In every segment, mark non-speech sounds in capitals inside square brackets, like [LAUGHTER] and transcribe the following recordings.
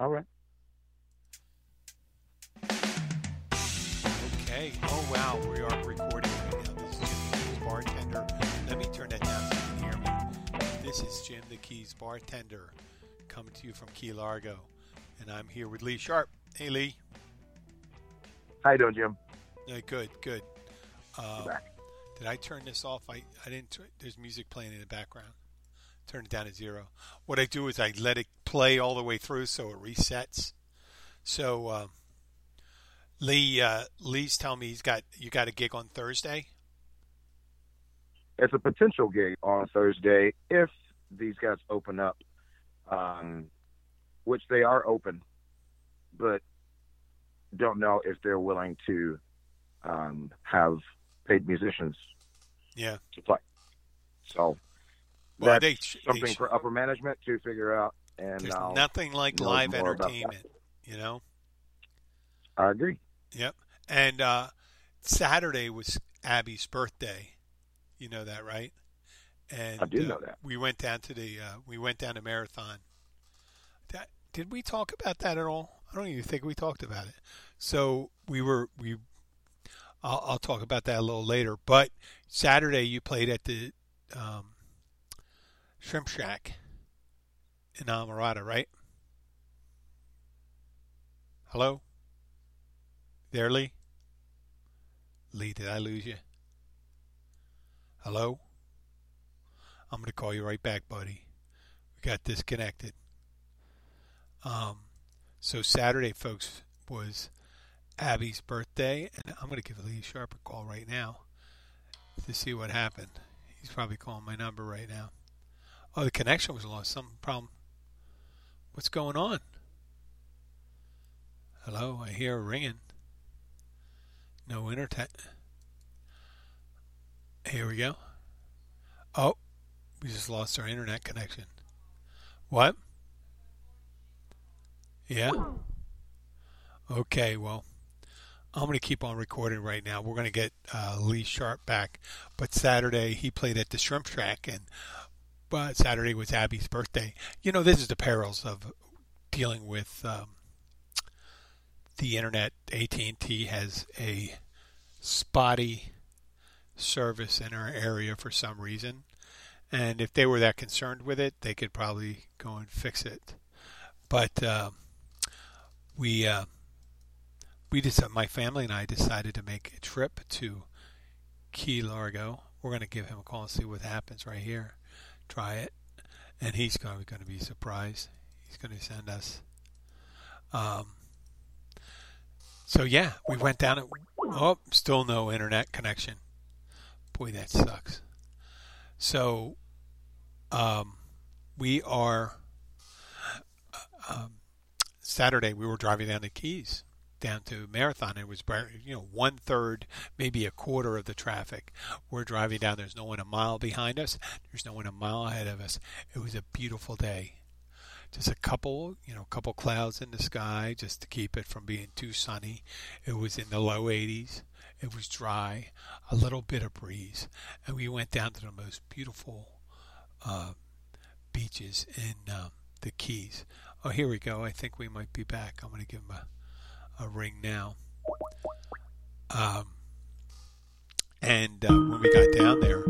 All right. Okay. Oh wow, we are recording right now. This is Jim the Keys bartender. Let me turn that down so you can hear me. This is Jim the Keys bartender, coming to you from Key Largo, and I'm here with Lee Sharp. Hey Lee. How you doing, Jim? Yeah, good, good. Um, back. did I turn this off? I, I didn't. Turn, there's music playing in the background. Turn it down to zero. What I do is I let it play all the way through so it resets. So um, Lee, uh, Lee's telling me he's got you got a gig on Thursday. It's a potential gig on Thursday if these guys open up, um, which they are open, but don't know if they're willing to um, have paid musicians Yeah. to play. So Well, they sh- they something for upper management to figure out. And There's I'll, nothing like live more about that. entertainment, you know. I agree. Yep. And uh, Saturday was Abby's birthday. You know that, right? And I do uh, know that. We went down to the uh, we went down to Marathon. That did we talk about that at all? I don't even think we talked about it. So we were we. I'll, I'll talk about that a little later. But Saturday you played at the um, Shrimp Shack in Islamorada, right? Hello? There, Lee? Lee, did I lose you? Hello? I'm going to call you right back, buddy. We got disconnected. Um, so Saturday, folks, was Abby's birthday, and I'm going to give Lee Sharp a call right now to see what happened. He's probably calling my number right now. Oh, the connection was lost. Some problem. What's going on? Hello, I hear a ringing. No internet. Here we go. Oh, we just lost our internet connection. What? Yeah? Okay, well, I'm going to keep on recording right now. We're going to get uh, Lee Sharp back. But Saturday, he played at the Shrimp Shack, and but Saturday was Abby's birthday. You know, this is the perils of dealing with um, the internet. AT&T has a spotty service in our area for some reason. And if they were that concerned with it, they could probably go and fix it. But uh, we, uh, we just, my family and I decided to make a trip to Key Largo. We're going to give him a call and see what happens right here. Try it, and he's going to be surprised. He's going to send us. Um, so yeah, we went down. At, oh, still no internet connection. Boy, that sucks. So, um, we are. Um, Saturday, we were driving down the Keys, down to Marathon. It was, you know, one third, maybe a quarter of the traffic. We're driving down. There's no one a mile behind us. There's no one a mile ahead of us. It was a beautiful day. Just a couple, you know, a couple clouds in the sky, just to keep it from being too sunny. It was in the low 80s. It was dry, a little bit of breeze, and we went down to the most beautiful uh, beaches in um, the Keys. Oh, here we go. I think we might be back. I'm going to give him a, a ring now. Um, and uh, when we got down there,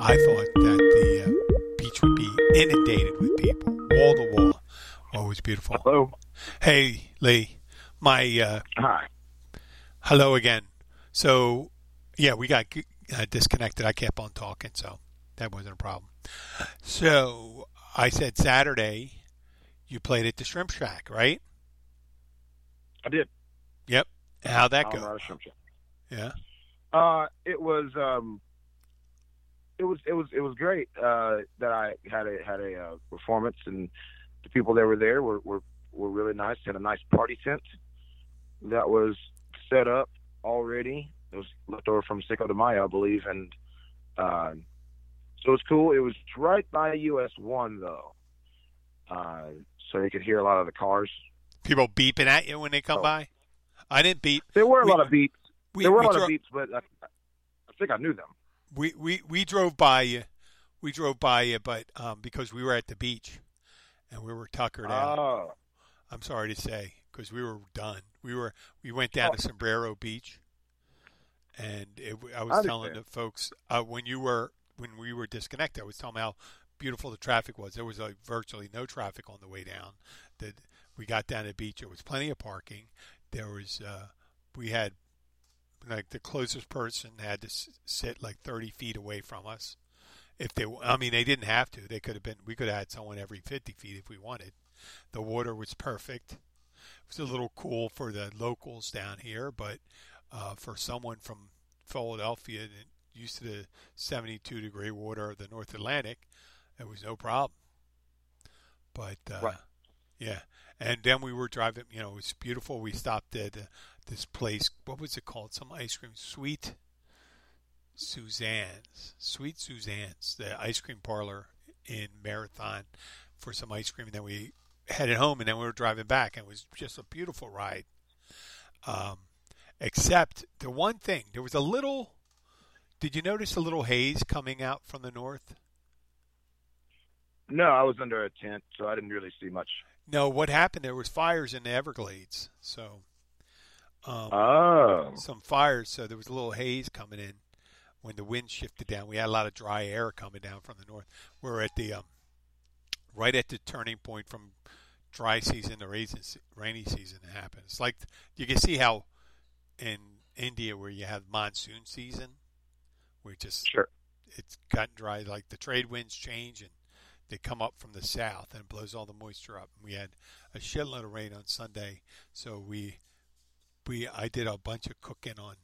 I thought that the uh, beach would be inundated with people, wall to wall. Always beautiful. Hello. Hey, Lee. My uh, Hi. hello again. So, yeah, we got uh, disconnected. I kept on talking, so that wasn't a problem. So, I said Saturday you played at the Shrimp Shack, right? I did. Yep. How'd that go? Colorado Shrimp Shack. Yeah. Uh, it was um, it was it was it was great. Uh, that I had a had a uh, performance, and the people that were there were were were really nice. Had a nice party tent that was set up already. It was left over from Cinco de Mayo, I believe, and uh, so was cool. It was right by US One though, uh, so you could hear a lot of the cars. People beeping at you when they come Oh. by? I didn't beep. There were a We- lot of beeps. We, there were a lot dro- of beeps, but I, I think I knew them. we, we we drove by you. We drove by you, but um, because we were at the beach and we were tuckered out. Oh, I'm sorry to say, because we were done. We were we went down to Sombrero Beach, and it, I was I telling the folks uh, when you were when we were disconnected, I was telling them how beautiful the traffic was. There was like virtually no traffic on the way down. That we got down to the beach, there was plenty of parking. There was uh, we had like the closest person had to sit like 30 feet away from us. If they, I mean, they didn't have to. They could have been. We could have had someone every 50 feet if we wanted. The water was perfect. It was a little cool for the locals down here, but uh, for someone from Philadelphia used to the 72 degree water of the North Atlantic, it was no problem. But uh, Right. Yeah, and then we were driving. You know, it was beautiful. We stopped at uh, this place. What was it called? Some ice cream, Sweet Suzanne's, Sweet Suzanne's, the ice cream parlor in Marathon for some ice cream. And then we headed home, and then we were driving back, and it was just a beautiful ride. Um, except the one thing, there was a little. Did you notice a little haze coming out from the north? no, I was under a tent, so I didn't really see much. No, what happened? There was fires in the Everglades, so um, Oh, some fires. So there was a little haze coming in when the wind shifted down. We had a lot of dry air coming down from the north. We're at the um, right at the turning point from dry season to rainy season to happen. It's like you can see how in India where you have monsoon season, where just sure. it's cut and dry. Like the trade winds change and they come up from the south and it blows all the moisture up. We had a shitload of rain on Sunday, so we we I did a bunch of cooking on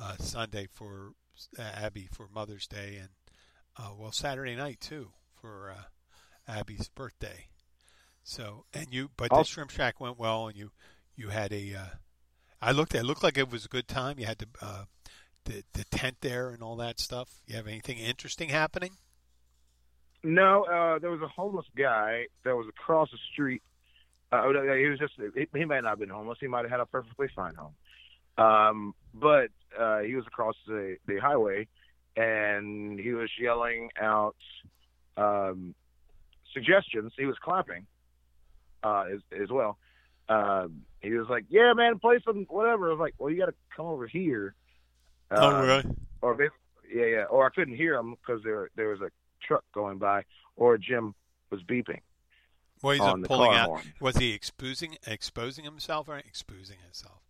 uh, Sunday for uh, Abby for Mother's Day and uh, well Saturday night too for uh, Abby's birthday. So and you, but the Awesome. shrimp shack went well, and you you had a. Uh, I looked. It looked like it was a good time. You had the uh, the the tent there and all that stuff. You have anything interesting happening? No, uh, there was a homeless guy that was across the street. Uh, he was just, he, he may not have been homeless. He might have had a perfectly fine home. Um, but uh, he was across the, the highway and he was yelling out um, suggestions. He was clapping uh, as, as well. Um, he was like, "Yeah, man, play some whatever." I was like, "Well, you got to come over here." oh, Uh, really? or bas- yeah, yeah, or I couldn't hear him because there there was a truck going by, or Jim was beeping Well, he's pulling out. horn. Was he exposing exposing himself or exposing himself?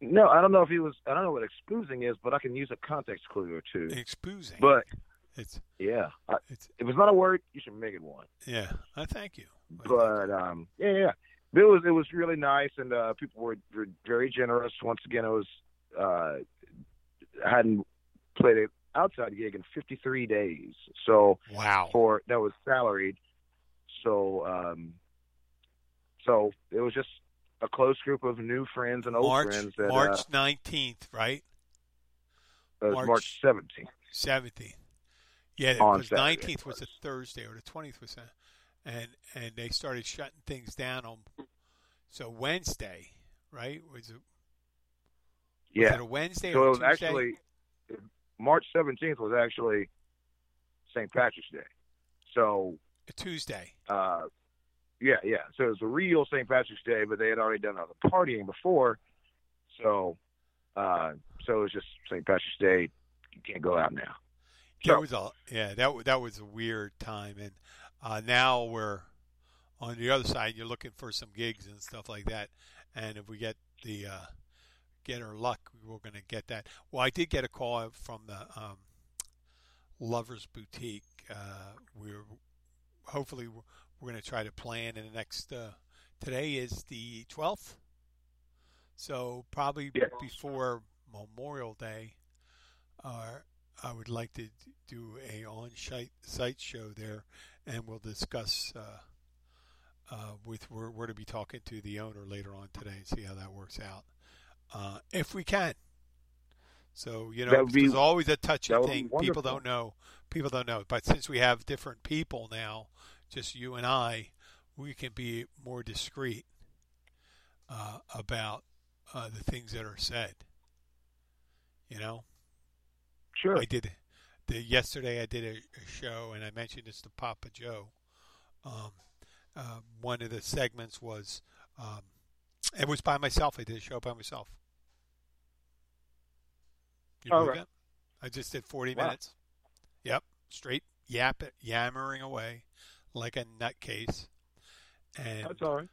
No, I don't know if he was. I don't know what exposing is, but I can use a context clue or two. Exposing. But it's yeah, I, it's if it's not a word, you should make it one. yeah. I thank you. But um, yeah, yeah, it was it was really nice, and uh, people were, were very generous. Once again, it was uh, I hadn't played an outside gig in 53 days, so wow. for that was salaried. So um so it was just a close group of new friends and old March friends that March uh, nineteenth, right? March- 17th. Seventeenth. Yeah, because nineteenth was a. Thursday or the twentieth was a, and and they started shutting things down on. So Wednesday, right? Was it, was Yeah. it a Wednesday So or it was Tuesday? actually March 17th was actually St. Patrick's Day. So a Tuesday. uh yeah, yeah. So it was a real St. Patrick's Day, but they had already done all the partying before. So uh so it was just St. Patrick's Day. You can't go out now. So- was a yeah that that was a weird time, and uh, now we're on the other side, you're looking for some gigs and stuff like that. And if we get the uh, get our luck, we're going to get that. Well, I did get a call from the um, Lovers Boutique. Uh, we're hopefully we're, we're going to try to plan in the next. Uh, today is the 12th, so probably Yeah. before Memorial Day. Uh, I would like to do a on-site site show there, and we'll discuss uh, uh, with we're, we're to be talking to the owner later on today and see how that works out, uh, if we can. So you know, be- there's always a touchy that would be thing. People don't know. People don't know. But since we have different people now, just you and I, we can be more discreet uh, about uh, the things that are said. You know. Sure. I did the yesterday. I did a, a show, and I mentioned this to Papa Joe. Um, uh, one of the segments was um, it was by myself. I did a show by myself. You oh, All right. I just did 40 wow. minutes. Yep, straight yap yammering away like a nutcase. And That's all right.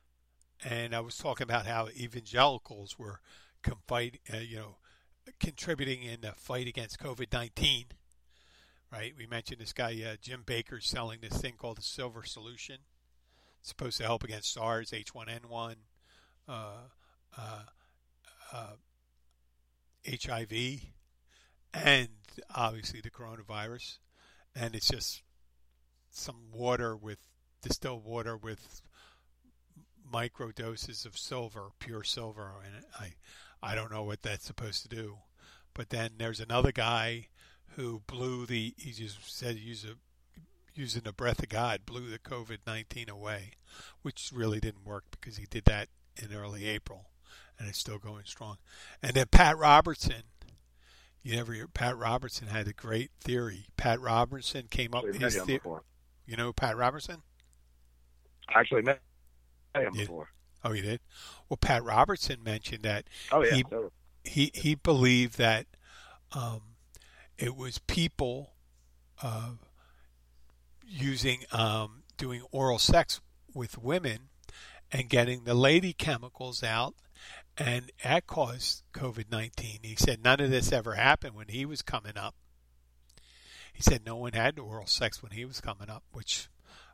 And I was talking about how evangelicals were confide, uh, you know, contributing in the fight against COVID 19. Right? We mentioned this guy, uh, Jim Bakker, selling this thing called the Silver Solution. It's supposed to help against SARS, H1N1, uh, uh, uh, HIV, and obviously the coronavirus. And it's just some water with distilled water with micro doses of silver, pure silver, and I, I don't know what that's supposed to do. But then there's another guy who blew the. He just said use a, using the breath of God blew the COVID nineteen away, which really didn't work because he did that in early April, and it's still going strong. And then Pat Robertson. You never hear Pat Robertson had a great theory. Pat Robertson came up with his him the, you know Pat Robertson? Actually, met him before. Oh, you did. Well, Pat Robertson mentioned that Oh yeah. He- he he believed that um, it was people uh, using um, doing oral sex with women and getting the lady chemicals out, and that caused COVID nineteen. He said none of this ever happened when he was coming up. He said no one had oral sex when he was coming up, which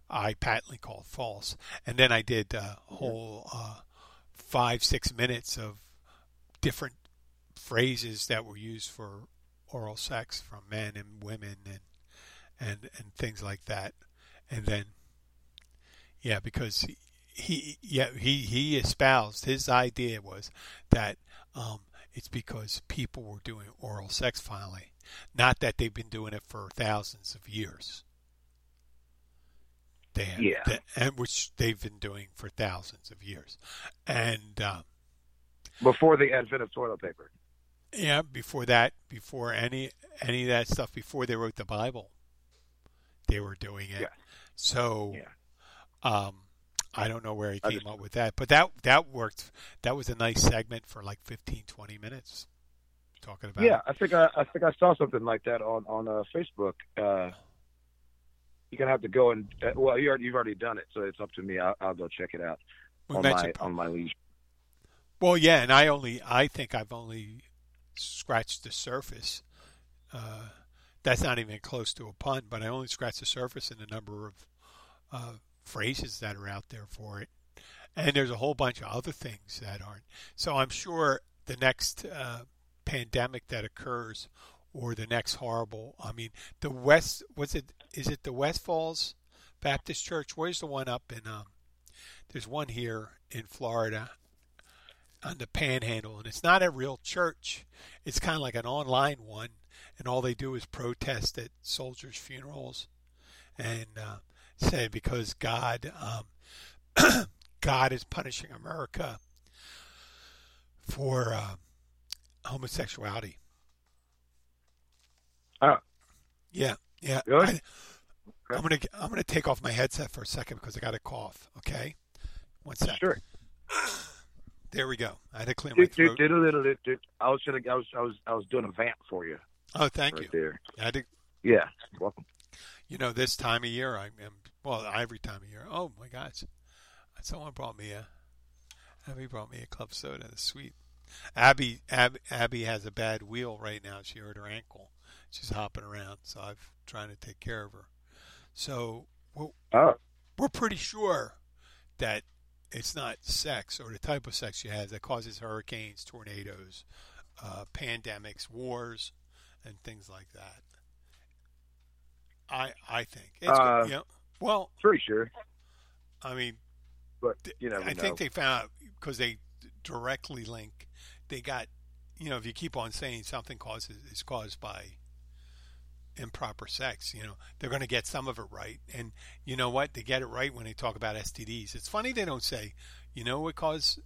I patently called false. And then I did a whole uh, five six minutes of different phrases that were used for oral sex from men and women and and and things like that and then yeah because he, yeah he he espoused his idea was that um it's because people were doing oral sex finally not that they've been doing it for thousands of years they Yeah. that- and which they've been doing for thousands of years and um Before the advent of toilet paper. Yeah, before that, before any any of that stuff, before they wrote the Bible, they were doing it. Yeah. So, Yeah. um, I don't know where he came up with that, but that that worked. That was a nice segment for like 15, 20 minutes, talking about. Yeah, I think I, I think I saw something like that on on uh, Facebook. Uh, you're gonna have to go and uh, well, you already, you've already done it, so it's up to me. I'll, I'll go check it out we on my mentioned. on my leisure. Well, yeah, and I only I think I've only scratched the surface. Uh, that's not even close to a pun, but I only scratched the surface in the number of uh, phrases that are out there for it, and there's a whole bunch of other things that aren't. So I'm sure the next uh, pandemic that occurs, or the next horrible. I mean, the West was it? Is it the West Falls Baptist Church? Where's the one up in? Um, there's one here in Florida on the panhandle and it's not a real church it's kind of like an online one and all they do is protest at soldiers funerals and uh, say because god um, [CLEARS THROAT] god is punishing america for uh, homosexuality Oh. yeah yeah Good. I, i'm gonna i'm gonna take off my headset for a second because i got a cough okay one sec Sure. [SIGHS] there we go i had to clear my throat. I was gonna I was I was I was doing a vamp for you oh thank right you there. I had to Yeah, welcome. you know, this time of year, I am well, every time of year. Oh my gosh, Someone brought me a. Abby brought me a club soda. It's sweet. Abby, Abby, Abby has a bad wheel right now. She hurt her ankle. She's hopping around, so I'm trying to take care of her. So we're, Oh, we're pretty sure that it's not sex or the type of sex she has that causes hurricanes, tornadoes, uh, pandemics, wars, and things like that. I I think it's Uh, you know, well, pretty sure, I mean, but you never I know. think they found out because they directly link. They got, you know, if you keep on saying something causes is caused by improper sex, you know, they're going to get some of it right. And you know what? They get it right when they talk about STDs. It's funny they don't say, you know, what causes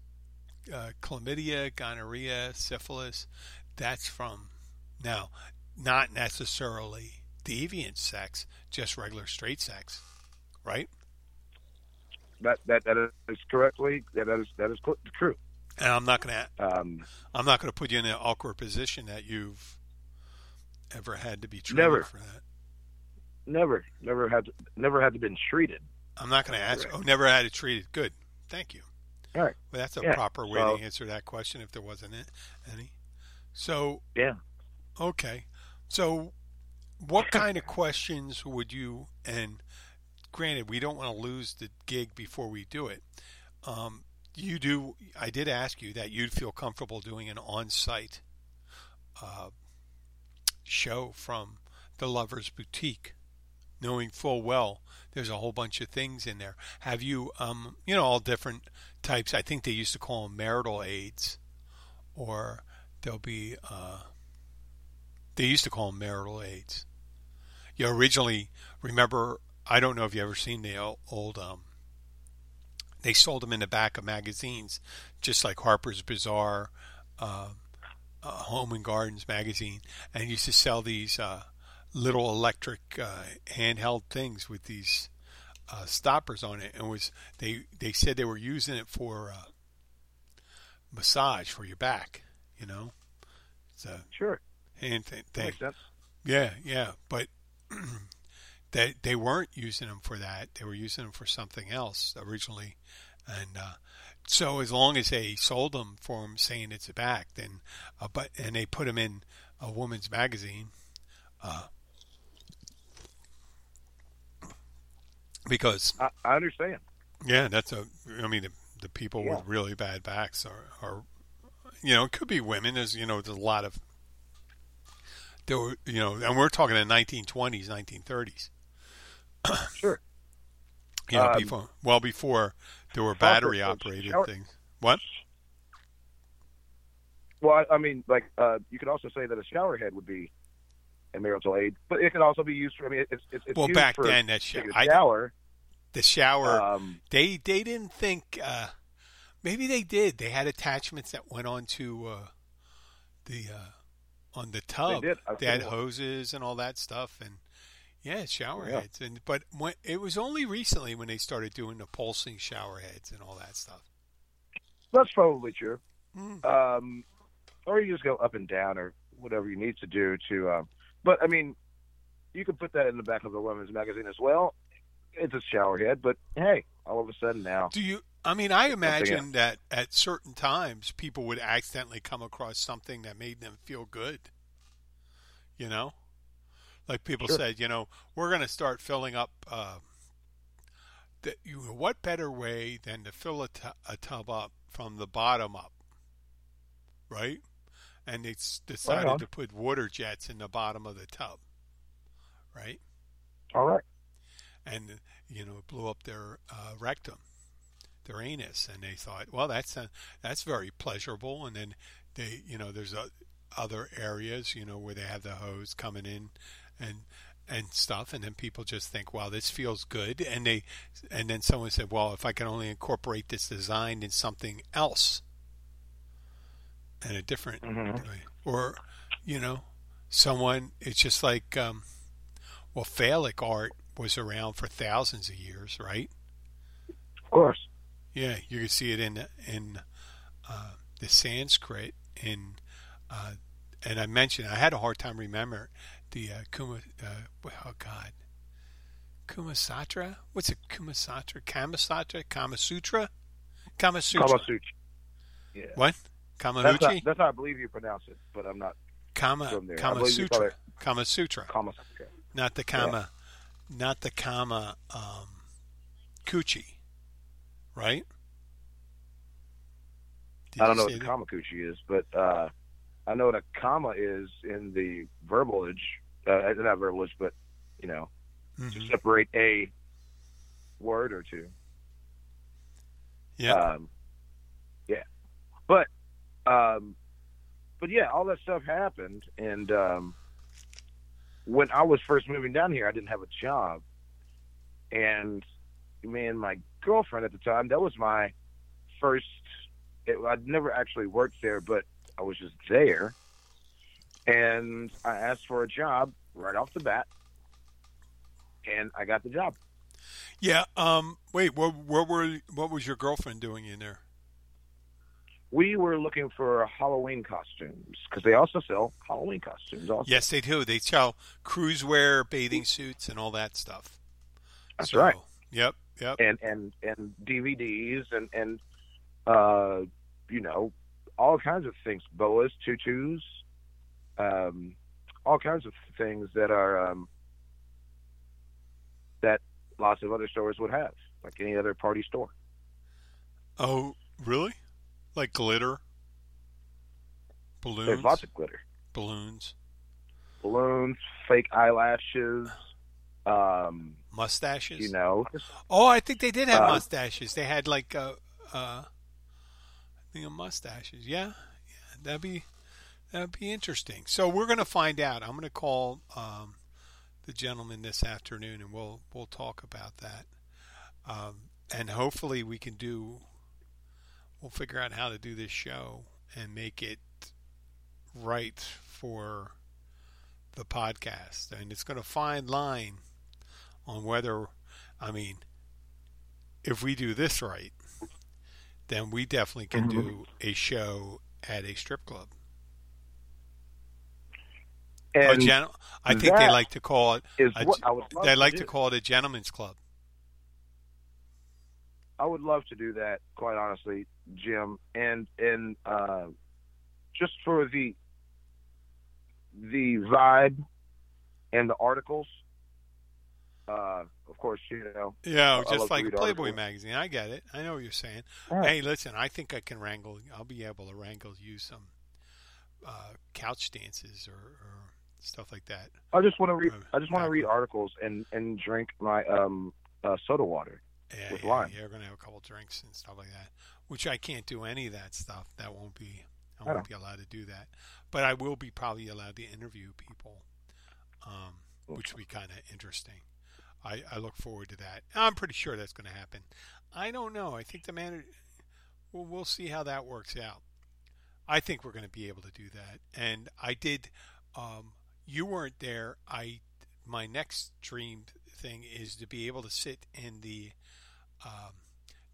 uh, chlamydia, gonorrhea, syphilis. That's from now, not necessarily deviant sex, just regular straight sex, right? that that that is correctly that is that is true. And I'm not going to Um, I'm not going to put you in an awkward position that you've ever had to be treated Never. for that. never, never had, to, never had to been treated. I'm not going to ask. Correct. Oh, never had it treated. Good. Thank you. All right. Well, that's a Yeah, proper way so- to answer that question if there wasn't any. So, Yeah. okay. So, what kind of questions would you, and granted, we don't want to lose the gig before we do it. Um, you do, I did ask you that you'd feel comfortable doing an on site uh, show from the Lover's Boutique, knowing full well there's a whole bunch of things in there. Have you, um, you know, all different types? I think they used to call them marital aids, or there'll be, uh, they used to call them marital aids. You originally, remember, I don't know if you ever seen the old, um, they sold them in the back of magazines, just like Harper's Bazaar, uh, uh, Home and Gardens magazine, and used to sell these uh, little electric uh, handheld things with these uh, stoppers on it, and was they they said they were using it for uh, massage for your back, you know, it's a Sure, hand th- thing. makes sense. Yeah, yeah, but [CLEARS THROAT] they they weren't using them for that. They were using them for something else originally, and uh, so as long as they sold them for them saying it's a back, then uh, but and they put them in a woman's magazine, uh, because I, I understand. yeah, that's a. I mean, the, the people Yeah. with really bad backs are, are, you know, it could be women. There's, you know, there's a lot of. There were, you know, and we're talking the 1920s, 1930s. [COUGHS] Sure. You know, Um, before, well, before there were battery operated shower- things. What? Well, I, I mean, like uh, you could also say that a shower head would be a marital aid, but it could also be used for. I mean, it's it's, it's Well, used back for then, that sh- I- shower. The shower. Um, they they didn't think. Uh, maybe they did. They had attachments that went onto uh, the uh, on the tub. They, did. I've They had hoses and all that stuff, and yeah, shower Yeah. heads. And but when, it was only recently when they started doing the pulsing shower heads and all that stuff. that's probably true. Mm. Um, or you just go up and down, or whatever you need to do to. Um, but I mean, you could put that in the back of a women's magazine as well. It's a shower head, but hey, all of a sudden now, Do you? I mean, I imagine that at certain times people would accidentally come across something that made them feel good. You know, like people Sure. said, you know, we're going to start filling up. Uh, the, you, what better way than to fill a, tub up from the bottom up, right? And they decided on. to put water jets in the bottom of the tub, right? all right, and you know it blew up their uh, rectum, their anus, and they thought, well, that's a, that's very pleasurable. And then they, you know, there's a, other areas, you know, where they have the hose coming in, and and stuff, and then people just think, wow, this feels good, and they, and then someone said, well, if I can only incorporate this design in something else, in a different Mhm. way, or you know, someone, it's just like. Um, well, phallic art was around for thousands of years, right? of course. Yeah, you can see it in in uh, the Sanskrit. In uh, and I mentioned I had a hard time remembering the uh, Kuma. Uh, oh God, Kumasatra? What's it? Kumasatra? Kamasatra? Kama Sutra? Kama Sutra. Kama Sutra. Yeah. What? That's Kamahuchi? that's how I believe you pronounce it, but I'm not Kama from there. I Kama believe you call Sutra. Kama Sutra. Kama Sutra. Not the Kama not the Kama um Kuchi. Right? Did I don't know what the that? Kamakuchi is, but uh, I know what a comma is in the verbalage. Uh, not verbalage, but you know, to Mhm. separate a word or two. Yeah. Um, yeah. But, um, but yeah, all that stuff happened, and um, when I was first moving down here, I didn't have a job, and me and my girlfriend at the time, that was my first. It, I'd never actually worked there, but I was just there, and I asked for a job right off the bat, and I got the job. yeah. Um wait, what what were what was your girlfriend doing in there? we were looking for Halloween costumes because they also sell Halloween costumes. Also, Yes, they do. They sell cruise wear, bathing suits, and all that stuff. that's So, right. Yep, yep. And and and DVDs and and uh, you know all kinds of things, boas, tutus, um, all kinds of things that are um, that lots of other stores would have, like any other party store. Oh, really? Like glitter, balloons, There's lots of glitter, balloons, balloons, fake eyelashes. Um, mustaches. you know, Oh, I think they did have Uh, mustaches. They had like uh, uh, I think of mustaches. Yeah, yeah, that'd be that'd be interesting. So we're gonna find out. I'm gonna call um, the gentleman this afternoon, and we'll we'll talk about that. Um, and hopefully we can do. We'll figure out how to do this show and make it right for the podcast. And it's going to fine line on whether, I mean, if we do this right, then we definitely can do a show at a strip club. A gen- I think they like to call it. is a- what I would they to like do. to call it a gentleman's club. I would love to do that, quite honestly, Jim, and and uh, just for the the vibe and the articles. Uh, of course, you know. Yeah, I just to like Playboy articles. magazine. I get it. I know what you're saying. Right. Hey, listen, I think I can wrangle. I'll be able to wrangle you some uh, couch dances or, or stuff like that. I just want to read. Uh, I just want to read articles and and drink my um uh, soda water. Yeah, With yeah, lime. yeah, we're gonna have a couple drinks and stuff like that. Which I can't do any of that stuff. That won't be. I I won't know. be allowed to do that. But I will be probably allowed to interview people, um, which will be kind of interesting. I, I look forward to that. I'm pretty sure that's going to happen. I don't know. I think the manager. Well, we'll see how that works out. I think we're going to be able to do that. And I did. Um, you weren't there. I my next dream thing is to be able to sit in the um,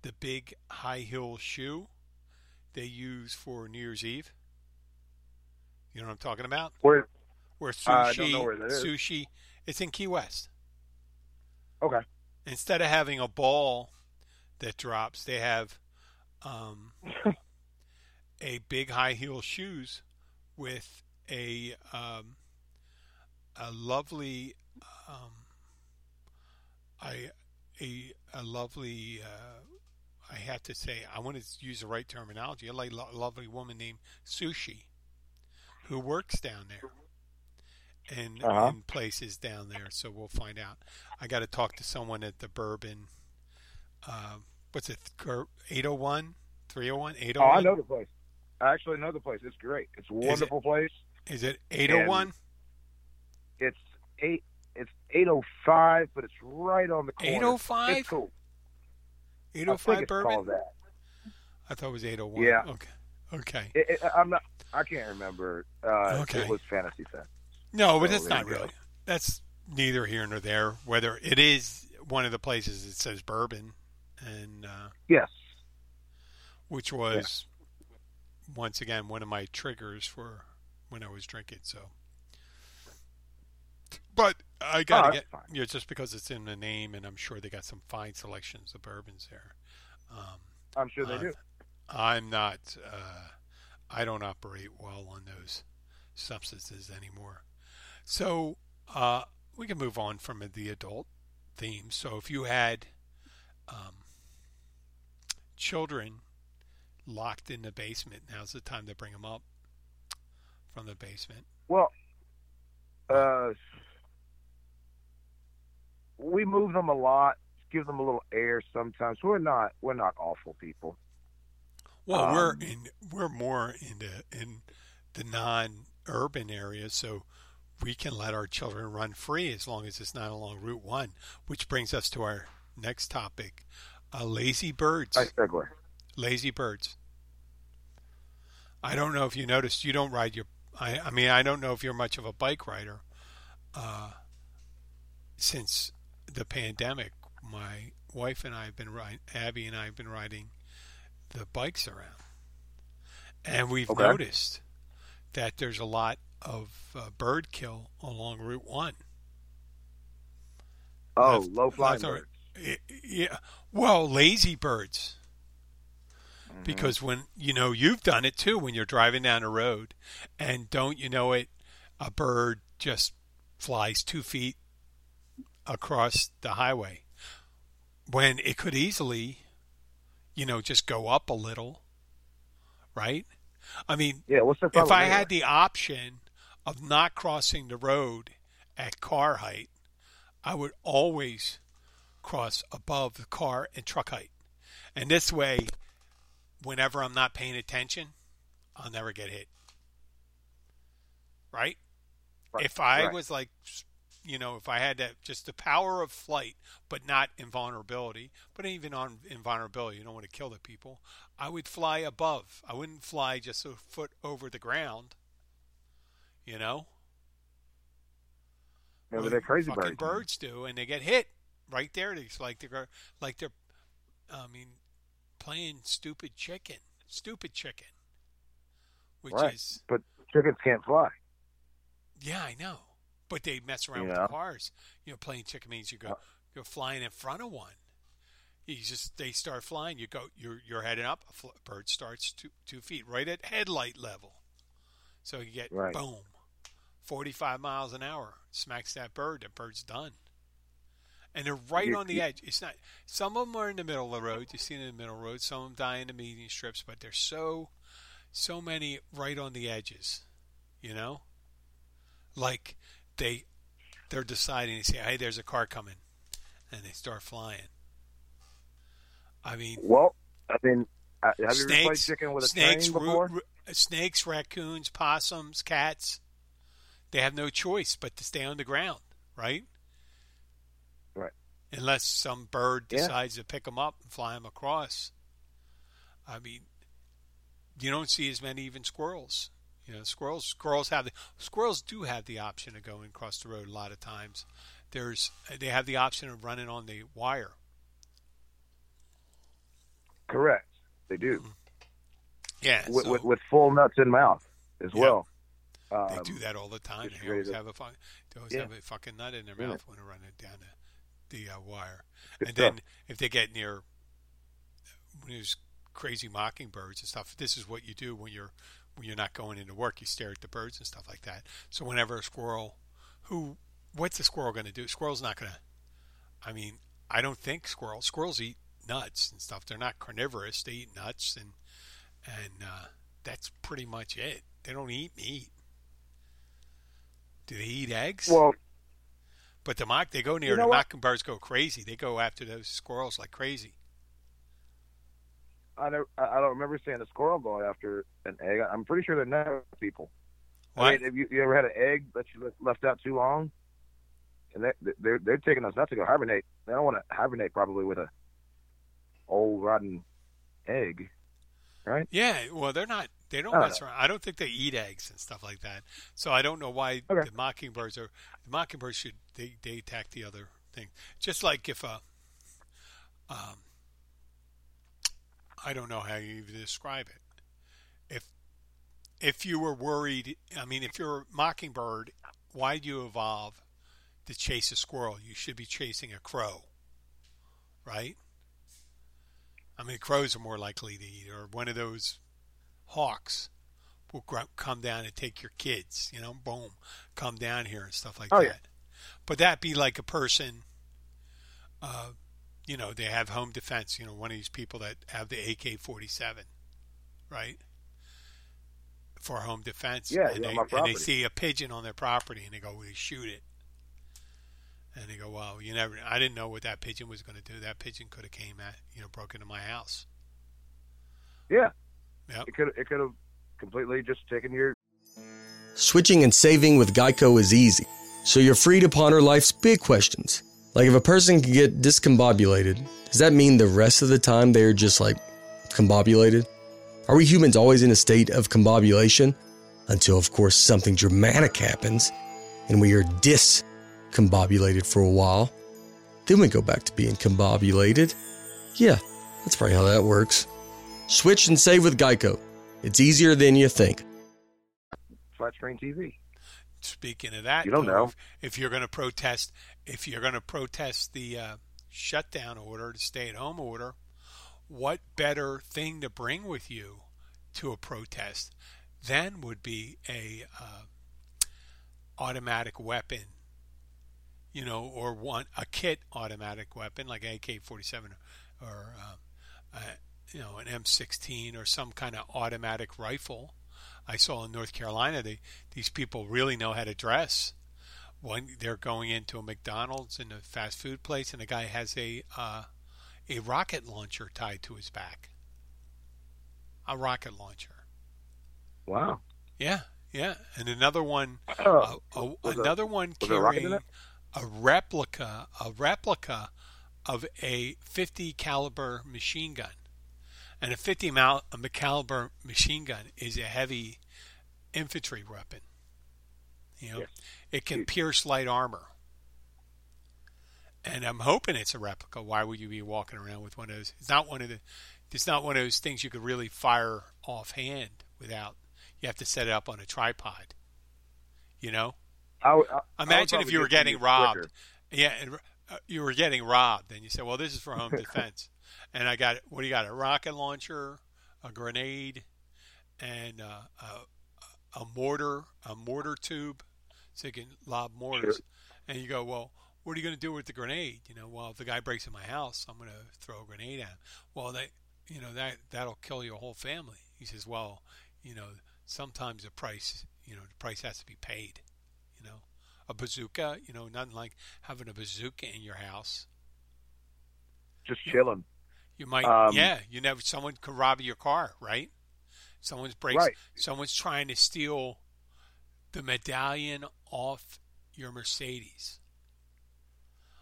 the big high heel shoe they use for New Year's Eve. You know what I'm talking about? Where? Where I sushi, don't know where that is. sushi, it's in Key West. Okay. Instead of having a ball that drops, they have um, [LAUGHS] a big high heel shoes with a um, a lovely um, I a a lovely uh, I have to say I want to use the right terminology. A like, lo- lovely woman named Sushi who works down there in Uh-huh. in places down there. So we'll find out. I got to talk to someone at the Bourbon. Uh, what's it? 801, 301, Oh, 801. I know the place. I actually know the place. It's great. It's a wonderful place. Is it 801? It's eight. It's eight oh five, but it's right on the corner. 805? It's cool. I 805 Bourbon. that. I thought it was 801. Yeah. Okay. Okay. It, it, I'm not. I can't remember. Uh, Okay. It was Fantasy Fest. No, but So it's not you go. really. That's neither here nor there. Whether it is one of the places that says bourbon, and uh, Yes. which was once again one of my triggers for when I was drinking. So, but I gotta Oh, get fine. you know, just because it's in the name, and I'm sure they got some fine selections of bourbons there. Um, I'm sure they Uh, do. I'm not. Uh, I don't operate well on those substances anymore. So uh, we can move on from the adult theme. So if you had um, children locked in the basement, now's the time to bring them up from the basement. Well, uh, we move them a lot, give them a little air sometimes. We're not we're not awful people. Well, we're Um, in we're more into in the non-urban areas, so we can let our children run free as long as it's not along Route One. Which brings us to our next topic: uh, lazy birds. I segue. lazy birds. I don't know if you noticed. You don't ride your. I, I mean, I don't know if you're much of a bike rider. Uh, since the pandemic, my wife and I have been riding. Abby and I have been riding the bikes around, and we've Okay. noticed that there's a lot of uh, bird kill along Route One. Oh, That's- low flying birds. I- Yeah, well, lazy birds. Mm-hmm. Because when you know you've done it too, when you're driving down a road, and don't you know it, a bird just flies two feet across the highway when it could easily, you know, just go up a little, right? I mean, Yeah, what's the if? I anyway? had the option of not crossing the road at car height, I would always cross above the car and truck height. And this way, whenever I'm not paying attention, I'll never get hit. Right? Right, If I right. was like, you know, if I had that just the power of flight, but not invulnerability, but even on invulnerability, you don't want to kill the people. I would fly above. I wouldn't fly just a foot over the ground. You know, maybe Well, they're crazy birds. birds do, and they get hit right there. It's like they're like they're, I mean, playing stupid chicken, stupid chicken, which Right. is But chickens can't fly. yeah, I know, but they mess around with the cars. You know, playing chicken means you go Uh, you're flying in front of one. You just they start flying. You go you're you're heading up. A fl- bird starts two two feet right at headlight level, so you get Right. boom, forty five miles an hour. Smacks that bird. That bird's done. And they're right You- on the edge. It's not. Some of them are in the middle of the road. You see them in the middle of the road. Some of them die in the median strips, but there's so, so many right on the edges. You know, like they, they're deciding to say, "Hey, there's a car coming," and they start flying. I mean, Well, I mean, uh, have you ever played snakes, chicken with a snakes, train before? snakes, raccoons, possums, cats. They have no choice but to stay on the ground, right? Right. Unless some bird Yeah. decides to pick them up and fly them across. I mean, you don't see as many even squirrels. You know, squirrels squirrels have the squirrels do have the option of going across the road a lot of times. There's they have the option of running on the wire. Correct. They do. Yeah, with, so- with, with full nuts in mouth as Yeah. well. They Um, do that all the time. They always have a they always Yeah. have a fucking nut in their Yeah. mouth when they're running down the, the uh, wire. Good and stuff. then if they get near when there's crazy mockingbirds and stuff, this is what you do when you're you're not going into work. You stare at the birds and stuff like that. So whenever a squirrel, who, what's a squirrel going to do? Squirrel's not going to. I mean, I don't think squirrels. Squirrels eat nuts and stuff. They're not carnivorous. They eat nuts and and uh, that's pretty much it. They don't eat meat. Do they eat eggs? well, but the mock they go near You know the mockingbirds go crazy. They go after those squirrels like crazy. I don't, I I don't remember seeing a squirrel go after an egg. I'm pretty sure they're not people. I What? mean, have you, you ever had an egg that you left- out too long? And they, they're they're taking us not to go hibernate. They don't want to hibernate probably with a old rotten egg, right? Yeah, well, they're not. They don't I don't mess around. I don't think they eat eggs and stuff like that. So I don't know why Okay. the mockingbirds are. The mockingbirds should they they attack the other thing. Just like if a, um, I don't know how you even describe it. If if you were worried, I mean, if you're a mockingbird, why do you evolve to chase a squirrel. You should be chasing a crow, right? I mean, crows are more likely to eat, or one of those hawks will come down and take your kids. You know, boom, come down here and stuff like Oh, that. yeah. But that be like a person. Uh, you know, they have home defense. You know, one of these people that have the AK-47, right? For home defense. Yeah, and yeah, they, my and they see a pigeon on their property and they go, "We shoot it." And they go, "Well, you never. I didn't know what that pigeon was going to do. That pigeon could have came at, you know, broke into my house." Yeah, Yep. it could it could have completely just taken your Switching and saving with Geico is easy, so you're free to ponder life's big questions. Like if a person can get discombobulated, does that mean the rest of the time they're just like combobulated? Are we humans always in a state of combobulation? Until, of course, something dramatic happens and we are discombobulated for a while. Then we go back to being combobulated. Yeah, that's probably how that works. Switch and save with Geico. It's easier than you think. flat screen TV. Speaking of that, You don't though, know. If, if you're going to protest, if you're going to protest the uh, shutdown order, the stay-at-home order, what better thing to bring with you to a protest than would be a uh, automatic weapon, you know, or one a kit automatic weapon like AK-47 or um, uh, you know an M16 or some kind of automatic rifle. I saw in North Carolina they these people really know how to dress. One they're going into a McDonald's in a fast food place and the guy has a uh, a rocket launcher tied to his back. A rocket launcher. Wow. Yeah, yeah, and another one, a, a, a- another one a carrying it? a replica a replica of a 50 caliber machine gun and a 50 mal- a caliber machine gun is a heavy infantry weapon you know Yes. It can pierce light armor and i'm hoping it's a replica why would you be walking around with one of those it's not one of the it's not one of those things you could really fire offhand without you have to set it up on a tripod you know I, I, I Imagine if you were getting robbed. quicker. Yeah, and uh, you were getting robbed, and you said, "Well, this is for home defense." and I got what do you got? A rocket launcher, a grenade, and uh, a, a mortar, a mortar tube, so you can lob mortars. Sure. And you go, "Well, what are you going to do with the grenade?" You know, well, if the guy breaks in my house, I'm going to throw a grenade at him. Well, that you know that that'll kill your whole family. He says, "Well, you know, sometimes the price, you know, the price has to be paid." You know, a bazooka. You know, nothing like having a bazooka in your house. Just chilling. You might, Um, yeah, you never. Someone could rob your car, right? Someone's breaks. Right. Someone's trying to steal the medallion off your Mercedes.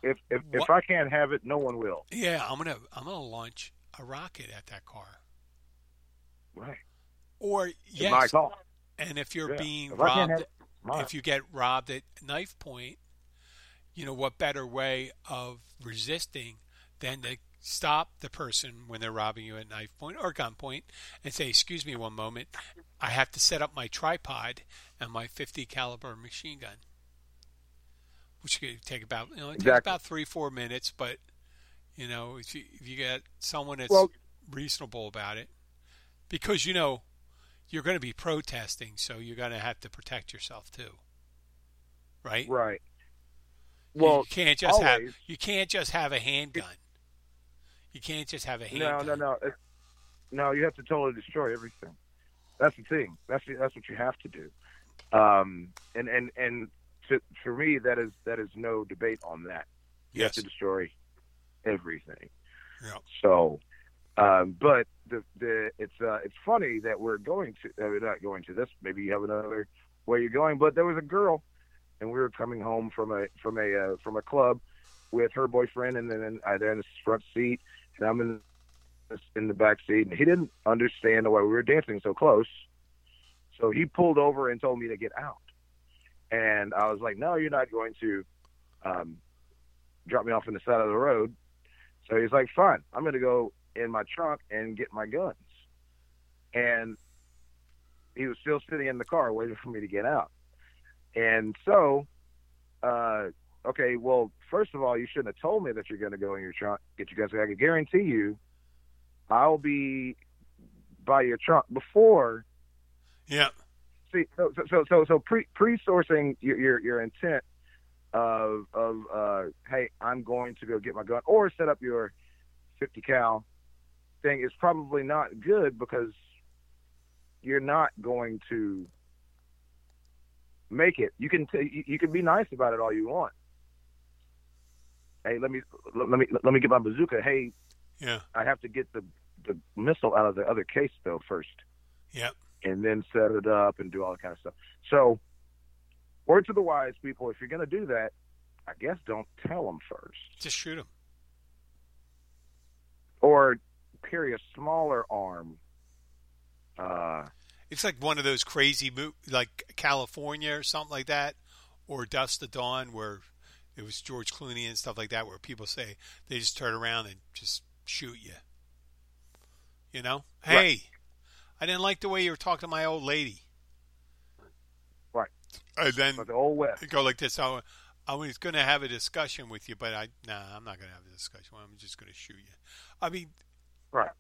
If if, if I can't have it, no one will. Yeah, I'm gonna I'm gonna launch a rocket at that car. Right. Or yes, my call. and if you're Yeah. being If robbed, have if you get robbed at knife point, you know what better way of resisting than to stop the person when they're robbing you at knife point or gunpoint and say, "Excuse me, one moment, I have to set up my tripod and my 50 caliber machine gun." Which could take about you know it takes about three four minutes, but you know if you if you get someone that's Well- reasonable about it, because you know you're going to be protesting, so you're going to have to protect yourself too, right? Right. Well, you can't just have you can't just have a handgun. You can't just have a handgun. no, no. no. no, you have to totally destroy everything. That's the thing. That's the, that's what you have to do. Um, and and and to, for me, that is that is no debate on that. You Yes. have to destroy everything. Yeah. So, um, but the the it's uh, it's funny that we're going to uh, we're not going to this. Maybe you have another way you're going. But there was a girl, and we were coming home from a from a uh, from a club with her boyfriend, and then I they're in the front seat, and I'm in in the back seat, and he didn't understand why we were dancing so close. So he pulled over and told me to get out, and I was like, "No, you're not going to um, drop me off on the side of the road." So he's like, "Fine, I'm going to go in my trunk and get my guns." And he was still sitting in the car waiting for me to get out. And so uh, okay, well, first of all, you shouldn't have told me that you're going to go in your trunk, get your guns. I can guarantee you, I'll be by your trunk before. Yeah. See, so so so so pre pre sourcing your, your your intent of of uh, hey, I'm going to go get my gun or set up your 50 cal thing is probably not good because you're not going to make it. You can t- you can be nice about it all you want. Hey, let me let me let me get my bazooka. Hey, Yeah. I have to get the the missile out of the other case though first, Yep. And then set it up and do all that kind of stuff. So, word to the wise people: if you're going to do that, I guess don't tell them first, Just shoot them. or carry a smaller arm. Uh, It's like one of those crazy mo- like California or something like that, or Dusk to Dawn, where it was George Clooney and stuff like that, where people say they just turn around and just shoot you. You know, hey, Right. I didn't like the way you were talking to my old lady. Right. And then but the old west. go like this. I, I was going to have a discussion with you, but I nah, I'm not going to have a discussion. I'm just going to shoot you. I mean, Right.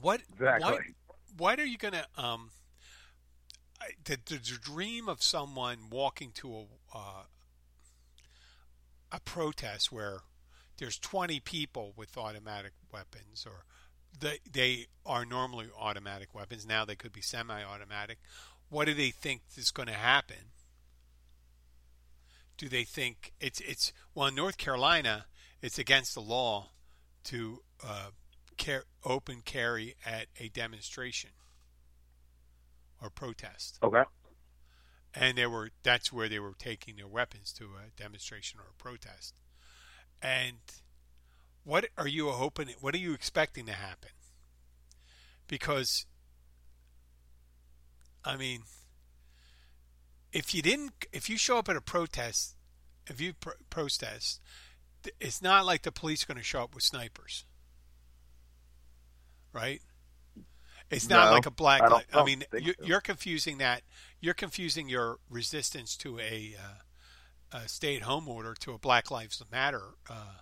what? Exactly. What, what are you going to um? The, the dream of someone walking to a uh, a protest where there's 20 people with automatic weapons, or they they are normally automatic weapons. Now they could be semi-automatic. What do they think is going to happen? Do they think it's it's well in North Carolina it's against the law to uh, car- open carry at a demonstration or protest, Okay. and they were that's where they were taking their weapons to a demonstration or a protest. And what are you hoping? What are you expecting to happen? Because, I mean, if you didn't, if you show up at a protest, if you pro- protest, it's not like the police are going to show up with snipers, right? It's not No, like a black. I don't- I don't mean, you, so. you're confusing that. You're confusing your resistance to a, uh, a stay-at-home order to a Black Lives Matter uh,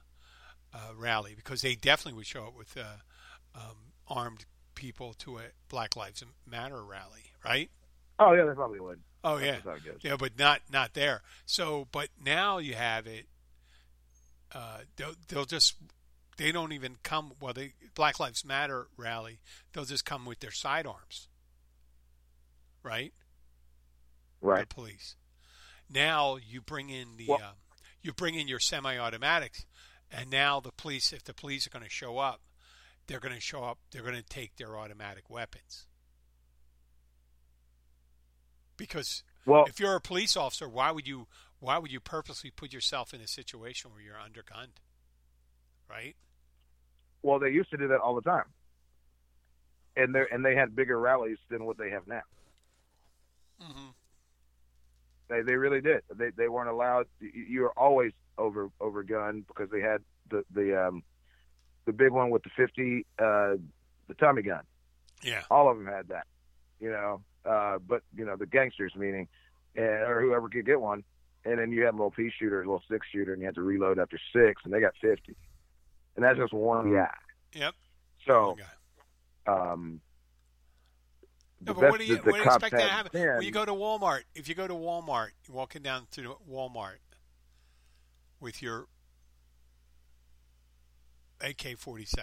uh, rally because they definitely would show up with uh, um, armed people to a Black Lives Matter rally, right? Oh yeah, they probably would. Oh That's yeah, just how it goes. yeah, but not not there. So, but now you have it. Uh, they'll they'll just they don't even come. Well, they Black Lives Matter rally. They'll just come with their sidearms, right? Right. The police. Now you bring in the Well- uh, you bring in your semi-automatics, and now the police, if the police are going to show up, they're going to show up. They're going to take their automatic weapons because Well, if you're a police officer, why would you why would you purposely put yourself in a situation where you're undergunned? Right? well, they used to do that all the time, and they and they had bigger rallies than what they have now. Mm-hmm. They they really did. They they weren't allowed. You you were always over overgunned because they had the the um the big one with the fifty uh the Tommy gun. Yeah. All of them had that. You know, uh, but you know the gangsters meaning, and, or whoever could get one. And then you had a little pea shooter, a little six shooter, and you had to reload after six, and they got fifty, and that's just one guy. Yep. So, um, No, but what do you that the what do you cops expect to happen then- when you go to Walmart? If you go to Walmart, you're walking down to Walmart with your AK-47.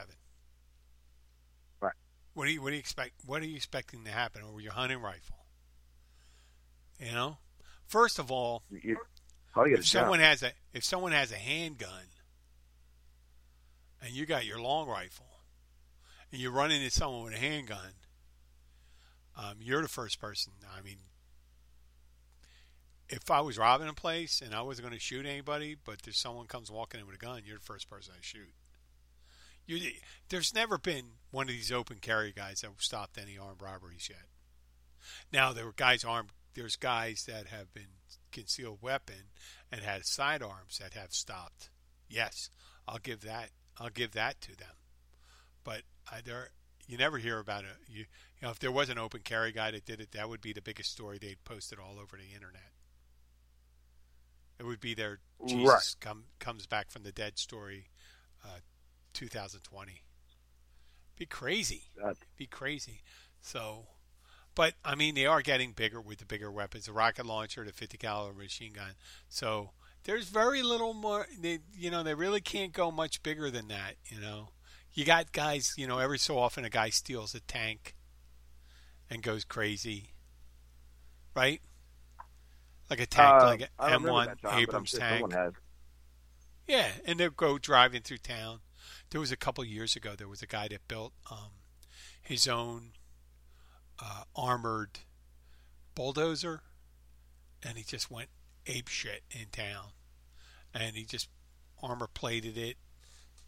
Right. What do you what do you expect? What are you expecting to happen over your hunting rifle? You know, first of all, you, how do you get if jump? someone has a if someone has a handgun and you got your long rifle and you run into someone with a handgun, um, you're the first person. I mean, if I was robbing a place and I wasn't going to shoot anybody, but there's someone comes walking in with a gun, you're the first person I shoot. You, there's never been one of these open carry guys that stopped any armed robberies yet. Now there were guys armed. There's guys that have been concealed weapon and had sidearms that have stopped. Yes, I'll give that. I'll give that to them. But I, there, you never hear about it. You, you know, if there was an open carry guy that did it, that would be the biggest story they'd posted all over the internet. It would be their Jesus Right. come, comes back from the dead story, uh, 2020. Be crazy. That's- Be crazy. So, but I mean, they are getting bigger with the bigger weapons, the rocket launcher, the 50 caliber machine gun. So there's very little more. They, you know, they really can't go much bigger than that. You know, you got guys. You know, every so often a guy steals a tank and goes crazy, right? Like a tank, Uh, like an I don't remember M1 that, Tom, but I'm Abrams sure tank. Yeah, and they'll go driving through town. There was a couple years ago. There was a guy that built um, his own uh, armored bulldozer, and he just went ape shit in town, and he just armor plated it,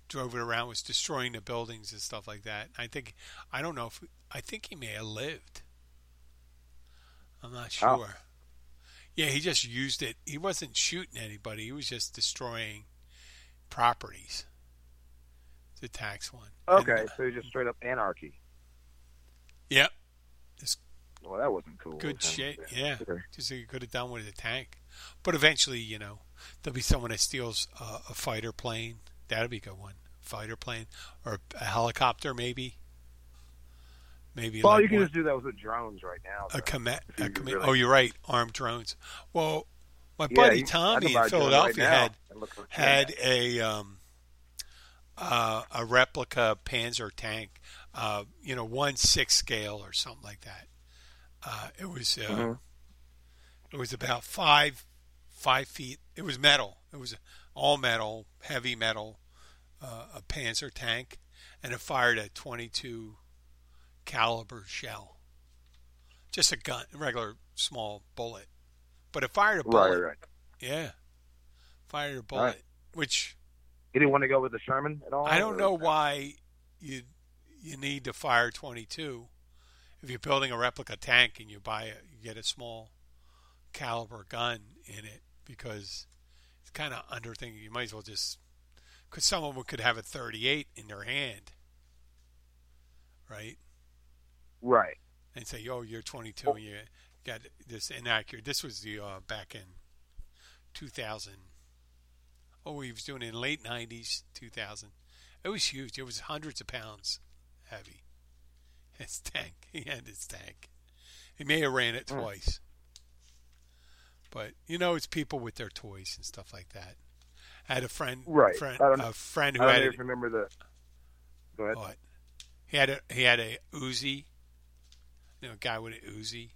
drove it around, was destroying the buildings and stuff like that. I think I don't know if I think he may have lived. I'm not Oh. Yeah, he just used it. He wasn't shooting anybody. He was just destroying properties. The tax one. Okay, And, uh, so just straight up anarchy. yep. Well, that wasn't cool. Good shit. Yeah. Sure. Just so you could have done with a tank. But eventually, you know, there'll be someone that steals uh, a fighter plane. That'd be a good one. Fighter plane or a helicopter, maybe. Maybe Well, like you can one- just do that with the drones right now. a comet. A comet really- oh, you're right. Armed drones. Well, my Yeah, buddy Tommy in a drone right Philadelphia had had a um, uh, a replica Panzer tank, uh, you know, one six scale or something like that. Uh, it was uh, Mhm. it was about five five feet. It was metal. It was all metal, heavy metal, uh, a Panzer tank, and it fired a 22 caliber shell. Just a gun, regular small bullet, but it fired a bullet. right, right. Yeah, fired a bullet, Right. which You didn't want to go with the Sherman at all? I don't or- know why you you need to fire 22 if you're building a replica tank and you buy a, you get a small caliber gun in it because it's kind of under thing. You might as well just because someone could have a 38 in their hand, right? Right. and say, "Oh, you're 22 and you got this inaccurate." This was the uh, back in 2000. Oh, he was doing it in late 90s, 2000. It was huge. It was hundreds of pounds heavy. [LAUGHS] His tank. He had his tank. He may have ran it Hmm. twice. But you know, it's people with their toys and stuff like that. I had a friend, Right. friend, I a friend I who don't had know it, if you remember the. Go ahead. what? He had a he had a Uzi. You know, a guy with an Uzi.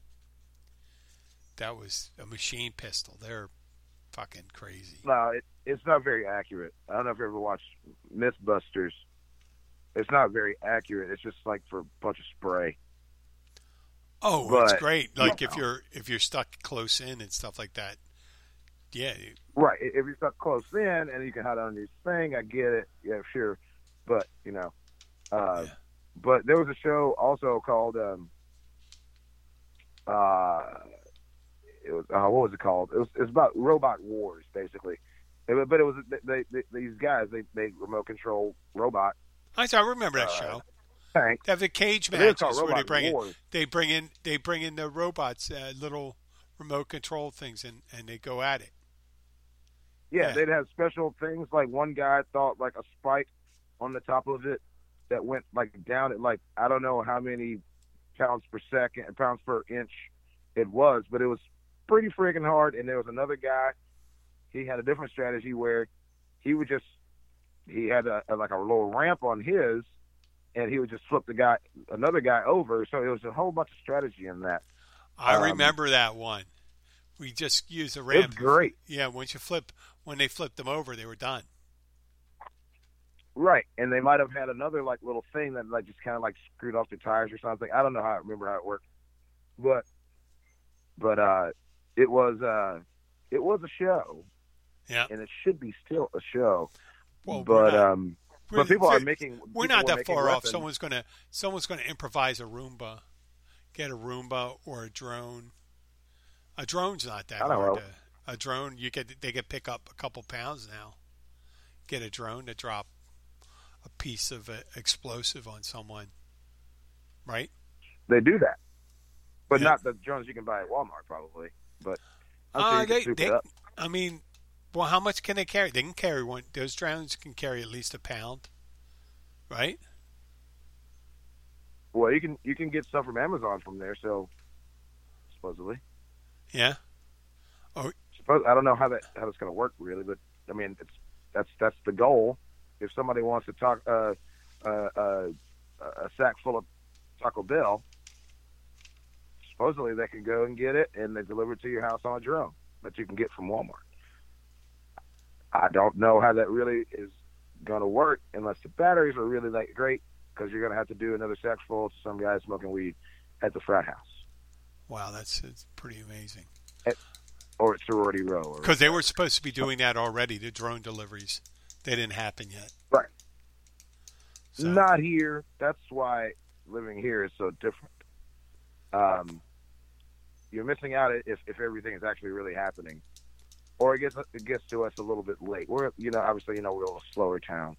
That was a machine pistol. They're fucking crazy. No, it, it's not very accurate. I don't know if you ever watched MythBusters. It's not very accurate. It's just like for a bunch of spray. Oh, it's great. Like you if you're if you're stuck close in and stuff like that. Yeah, Right. If you're stuck close in and you can hide under this thing, I get it. Yeah, sure. But you know, uh, Yeah. but there was a show also called um, uh, it was uh, what was it called? It was it was about robot wars basically. It but it was they, they, these guys they they remote control robot I, I remember that Uh, show. tank. They have the cage It is called matches where they bring in they bring in they bring in the robots, uh, little remote control things, and and they go at it. Yeah, Yeah. they'd have special things. Like one guy thought like a spike on the top of it that went like down at like I don't know how many pounds per second, pounds per inch it was, but it was pretty freaking hard. And there was another guy. He had a different strategy where he would just he had a, a like a little ramp on his, and he would just flip the guy another guy over. So it was a whole bunch of strategy in that. I Um, remember that one. We just used a ramp. great. Yeah, once you flip, when they flipped them over, they were done. Right, and they might have had another like little thing that like just kind of like screwed off the tires or something. I don't know how I remember how it worked, but but uh, it was uh, it was a show, Yeah. and it should be still a show. Well, but not- um, but people are making We're not that far off. weapons. Someone's gonna someone's gonna improvise a Roomba, get a Roomba or a drone. A drone's not that hard. To, a drone, you could they could pick up a couple pounds now. Get a drone to drop a piece of uh, explosive on someone, right? They do that, but Yeah. not the drones you can buy at Walmart probably. But Uh, they, they. I mean, Well, how much can they carry? They can carry one. Those drones can carry at least a pound, right? Well, you can you can get stuff from Amazon from there. So supposedly, Yeah. suppose I don't know how that how that's going to work really, but I mean it's that's that's the goal. If somebody wants to talk uh, uh, uh, a sack full of Taco Bell, supposedly they can go and get it and they deliver it to your house on a drone that you can get from Walmart. I don't know how that really is going to work unless the batteries are really that great because you're going to have to do another sack full to some guy smoking weed at the frat house Wow, that's it's pretty amazing. or at sorority row. Because they were supposed to be doing that already, the drone deliveries. They didn't happen yet. Right. So, Not here. That's why living here is so different. Um, you're missing out if, if everything is actually really happening, or it gets it gets to us a little bit late. We're you know obviously you know we're a slower town,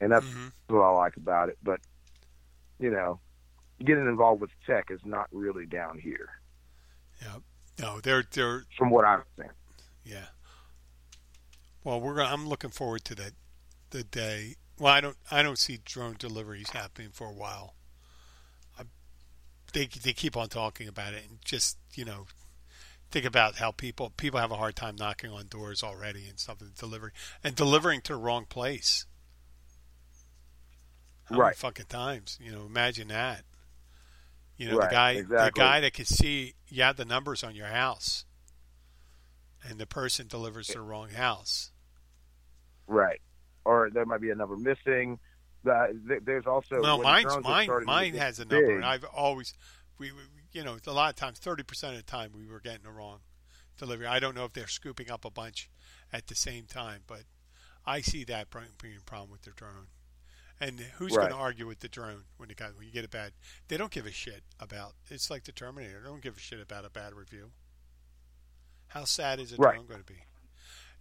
and that's Mhm. what I like about it. But you know, getting involved with tech is not really down here, yeah. No, they're they're from what I'm saying. yeah. Well, we're I'm looking forward to that the day. Well, I don't I don't see drone deliveries happening for a while. I, they they keep on talking about it, and just you know, think about how people people have a hard time knocking on doors already and stuff and delivering and delivering to the wrong place. How many Right. fucking times, you know, imagine that. You know, the Right, guy the guy that can see you have the numbers on your house and the person delivers to the wrong house. Right. Or there might be a number missing. The, th- there's also no, mine's mine. Mine has a number, big- and I've always, we, we, you know, a lot of times, thirty percent of the time, we were getting the wrong delivery. I don't know if they're scooping up a bunch at the same time, but I see that being a problem with the drone. And who's Right. going to argue with the drone when, the guy, when you get a bad? They don't give a shit about. It's like the Terminator. They don't give a shit about a bad review. How sad is a Right. drone going to be?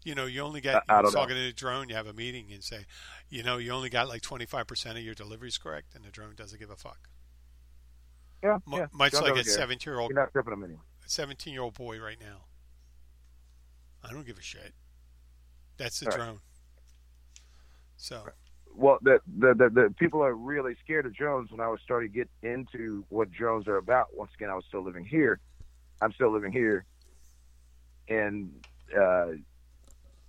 You know, you only get I- I you're don't know. talking to the drone. You have a meeting and say, you know, you only got like twenty five percent of your deliveries correct, and the drone doesn't give a fuck. Yeah, Mu- yeah. Much like a seventeen year old You're not tripping them anyway. seventeen year old boy right now. I don't give a shit. That's the Right. drone. So Well, the, the the the people are really scared of drones. When I was starting to get into what drones are about, once again, I was still living here. I'm still living here, and uh,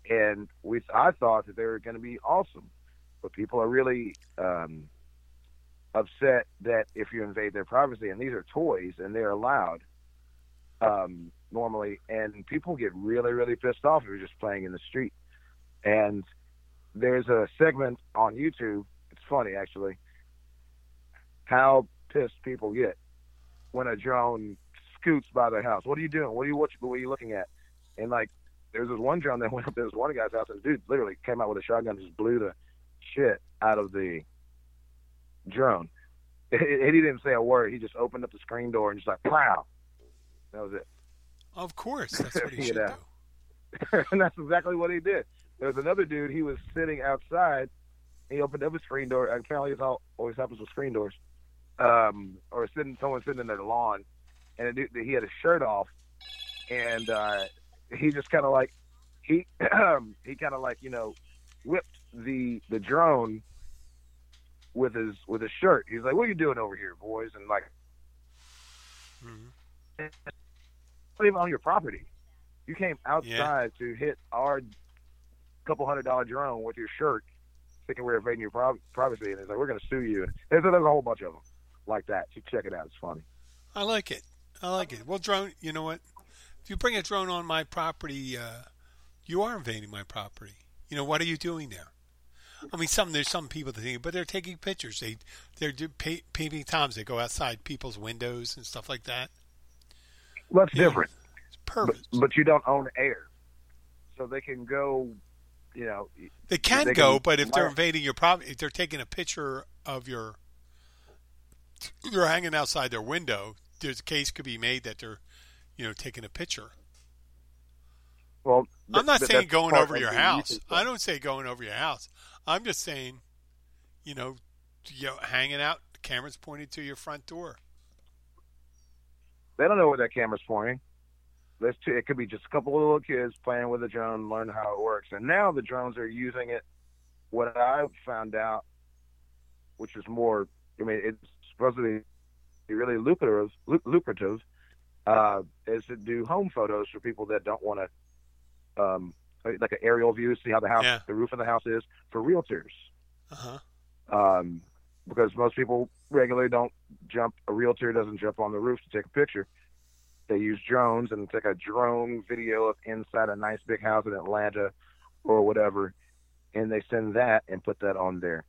and we I thought that they were going to be awesome, but people are really um, upset that if you invade their privacy, and these are toys and they're allowed um, normally, and people get really really pissed off if you're just playing in the street, and there's a segment on YouTube. It's funny actually how pissed people get when a drone scoots by their house. What are you doing? What are you what, what are you looking at? And like, there's this one drone that [LAUGHS] went up to this one guy's house, and dude literally came out with a shotgun, and just blew the shit out of the drone. [LAUGHS] And he didn't say a word. He just opened up the screen door and just like, pow. That was it. of course [LAUGHS] that's what he should do. and that's exactly what he did. There was another dude. He was sitting outside. He opened up his screen door. and Apparently, it's all always happens with screen doors. Um, or sitting, someone sitting in their lawn, and a dude, he had his shirt off, and uh, he just kind of like he [CLEARS THROAT] he kind of like you know whipped the the drone with his with his shirt. He's like, "What are you doing over here, boys?" And like, mm-hmm. not even on your property. You came outside to hit our couple hundred dollar drone with your shirt, thinking we're invading your pri- privacy, and he's like we're going to sue you. And there's, there's a whole bunch of them like that. You check it out; it's funny. I like it. I like it. Well, drone. You know what? If you bring a drone on my property, uh, you are invading my property. You know what are you doing there? I mean, some there's some people that think, but they're taking pictures. They they're do, pay, peeping toms. They go outside people's windows and stuff like that. Well, that's different, It's but, perfect. but you don't own air, so they can go. You know, They can they go, can- but if they're invading your property, if they're taking a picture of your, you're hanging outside their window. There's a case could be made that they're, you know, taking a picture. well, I'm not th- saying going over your house. I don't say going over your house. I'm just saying, you know, you know, hanging out, the camera's pointed to your front door. They don't know where that camera's pointing. It could be just a couple of little kids playing with a drone, learn how it works. And now the drones are using it. What I found out, which is more, I mean, it's supposed to be really lucrative, lucrative, uh, is to do home photos for people that don't want to, um, like an aerial view, see how the house, Yeah. the roof of the house is for realtors. Uh-huh. Um, because most people regularly don't jump. A realtor doesn't jump on the roof to take a picture. They use drones and take a drone video of inside a nice big house in Atlanta or whatever, and they send that and put that on their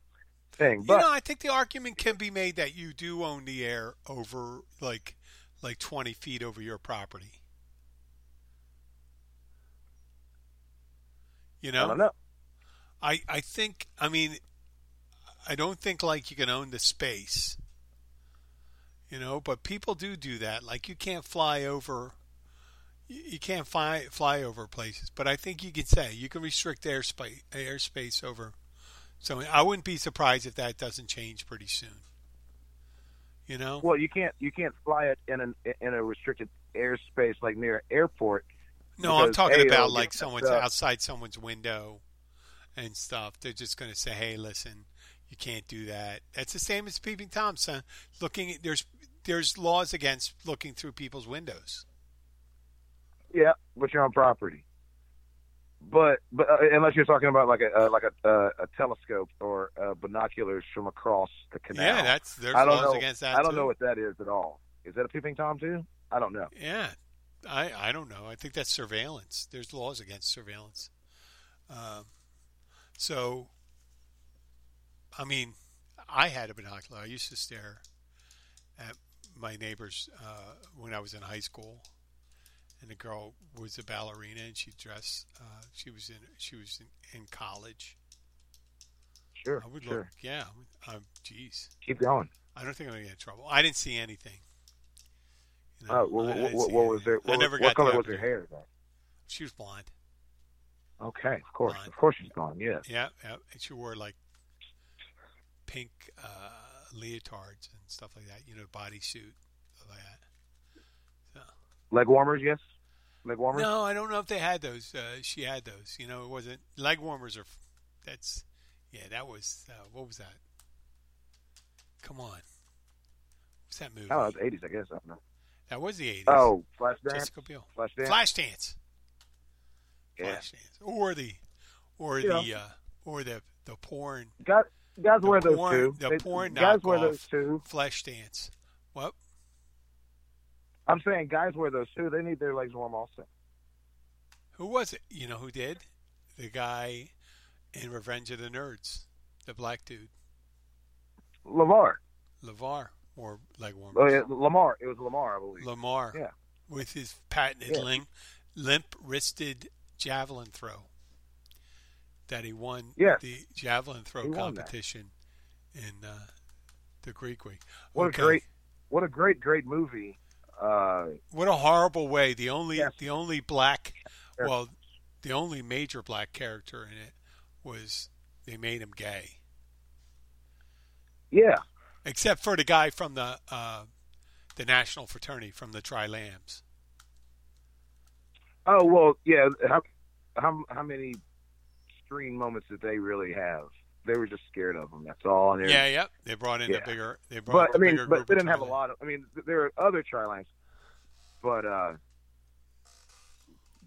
thing. You But know, I think the argument can be made that you do own the air over like like 20 feet over your property. You know? I don't know. I, I think I mean I don't think like you can own the space. You know, but people do do that. Like you can't fly over you can't fly fly over places, but I think you can say you can restrict airspace airspace over. So I wouldn't be surprised if that doesn't change pretty soon. You know? Well, you can't you can't fly it in an in a restricted airspace like near an airport. No, I'm talking A, about like someone's up. outside someone's window and stuff. They're just going to say, "Hey, listen, you can't do that." That's the same as peeping tom, son. Looking at, there's there's laws against looking through people's windows. Yeah, but you're on property. But but uh, unless you're talking about like a uh, like a uh, a telescope or uh, binoculars from across the canal. Yeah, that's there's I don't laws know. against that. I don't too. know what that is at all. Is that a peeping tom too? I don't know. Yeah, I I don't know. I think that's surveillance. There's laws against surveillance. Um, so, I mean, I had a binocular. I used to stare at my neighbors uh, when I was in high school, and the girl was a ballerina, and she dressed. Uh, she was in she was in, in college. Sure, I would sure. look. Yeah. Um, geez. Keep going. I don't think I'm gonna get in trouble. I didn't see anything. You know, Oh, well, I what, didn't what, what was anything. there? I What, never what color was her hair? Then? She was blonde. Okay, of course, Blonde. of course she's gone. Yes. Yeah, yeah. And she wore like pink uh, leotards and stuff like that. You know, bodysuit, like that. Leg warmers, yes. Leg warmers. No, I don't know if they had those. Uh, she had those. You know, it wasn't leg warmers are. That's yeah. That was uh, what was that? Come on, what's that movie? Oh, it's eighties, I guess. I don't know. that was the eighties. Oh, Flashdance. Jessica Biel. Flashdance. Flashdance. Yeah. Flashdance. Or the, or Yeah. the, uh, or the the porn. Guys, guys The wear those porn- too. the They- porn guys wear knockoff. those too. Flesh dance. What? I'm saying guys wear those too. They need their legs warm also. Who was it? You know who did? The guy in Revenge of the Nerds, the black dude, Lamar. Levar, or leg warmers. Oh yeah, Lamar. It was Lamar, I believe. Lamar, Yeah. with his patented Yeah. limp, limp-wristed javelin throw that he won Yes. the javelin throw He competition in uh, the Greek week. What Okay. a great, what a great, great movie. Uh, What a horrible way. The only Yes. the only black Yes. well, the only major black character in it was they made him gay. yeah, Except for the guy from the uh, the national fraternity from the Tri Lambs. Oh well, yeah. How how how many screen moments did they really have? They were just scared of them. That's all. And Yeah, yep. They brought in Yeah. a bigger they brought but I mean, bigger but group they didn't have a lot of. I mean, there are other Tri Lambs, but uh,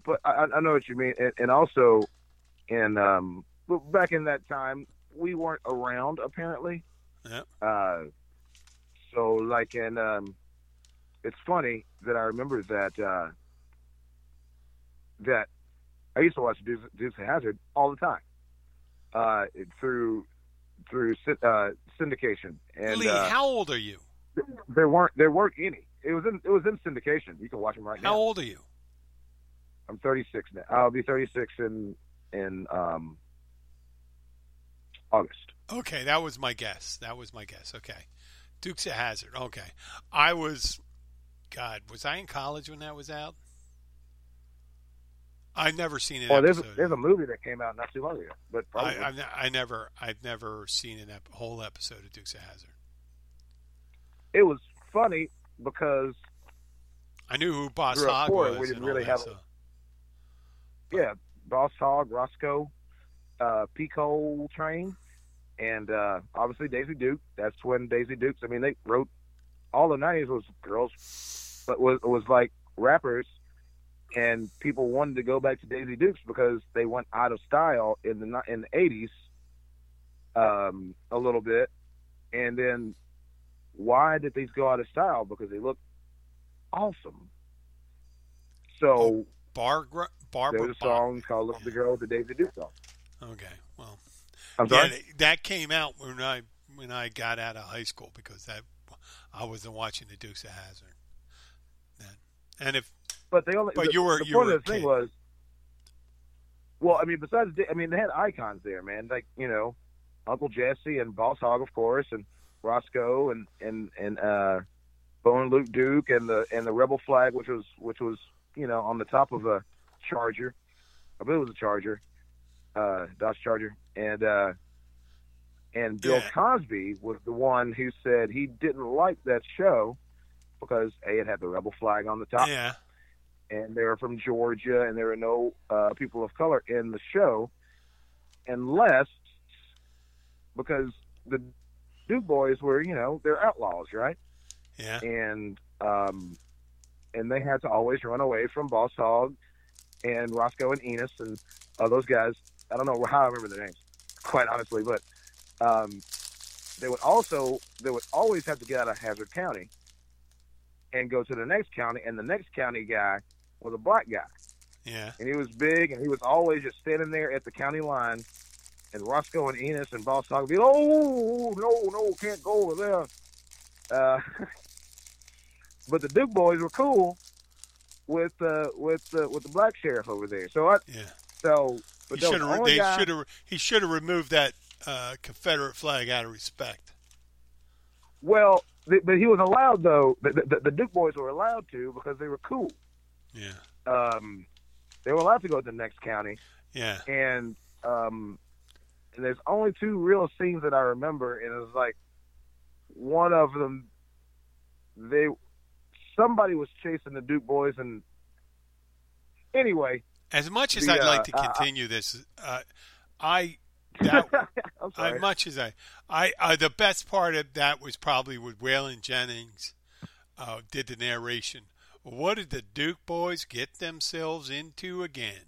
but I, I know what you mean, and, and also, in um, back in that time, we weren't around apparently. Yeah. Uh, so like, and um, it's funny that I remember that uh, that I used to watch Dukes, Dukes of Hazzard all the time uh, through through uh, syndication. And Lee, uh, how old are you? there weren't there weren't any. It was in it was in syndication. You can watch them right How now. How old are you? I'm 36 now. I'll be 36 in in um August. Okay, that was my guess. That was my guess. Okay. Dukes of Hazzard. Okay. I was God, was I in college when that was out? I've never seen it. Well, there's a, there's a movie that came out not too long ago, but I, I've, ne- I never, I've never seen an ep- whole episode of Dukes of Hazzard. it was funny because I knew who Boss Hogg was. we didn't and all really that, have- so- yeah, Boss Hogg, Roscoe, uh, P. Coltrane, and uh, obviously Daisy Duke. That's when Daisy Dukes. I mean, they wrote all the '90s was girls, but was was like rappers, and people wanted to go back to Daisy Dukes because they went out of style in the in the '80s, um, a little bit, and then why did these go out of style? Because they look awesome. So Bar Gr- Barbara. there was a song called "Look the Girl" the Daisy Duke song. Okay, well, I'm yeah, that came out when I when I got out of high school because that I wasn't watching the Dukes of Hazzard. Then, and if But they only. But the, you were- the you point were of the thing was. Well, I mean, besides, I mean, they had icons there, man. Like you know, Uncle Jesse and Boss Hogg, of course, and Roscoe and and and uh, Bone Luke Duke and the and the Rebel flag, which was which was you know on the top of a Charger. I believe it was a Charger, uh, Dodge Charger, and uh, and Bill Yeah. Cosby was the one who said he didn't like that show because a it had the Rebel flag on the top yeah, and they were from Georgia, and there were no uh, people of color in the show, unless because the Duke boys were, you know, they're outlaws, right? yeah, And um, and they had to always run away from Boss Hogg and Roscoe and Enos and uh, those guys. I don't know how I remember their names, quite honestly, but um, they would also they would always have to get out of Hazzard County and go to the next county, and the next county guy was a black guy yeah. and he was big, and he was always just standing there at the county line. And Roscoe and Enos and Boss Hogg would be, oh no, no, can't go over there. Uh, [LAUGHS] but the Duke boys were cool with uh, with uh, with the black sheriff over there. So I yeah. so but He should have. They should have. He should have removed that uh, Confederate flag out of respect. well, but he was allowed though. The, the, the Duke boys were allowed to because they were cool. Yeah, Um, they were allowed to go to the next county. yeah, and um, and there's only two real scenes that I remember, and it was like one of them. They somebody was chasing the Duke boys, and anyway, As much as The, I'd like uh, to uh, continue this, uh, I [LAUGHS] that I'm as much as I, I, I, the best part of that was probably when Waylon Jennings uh, did the narration. What did the Duke boys get themselves into again?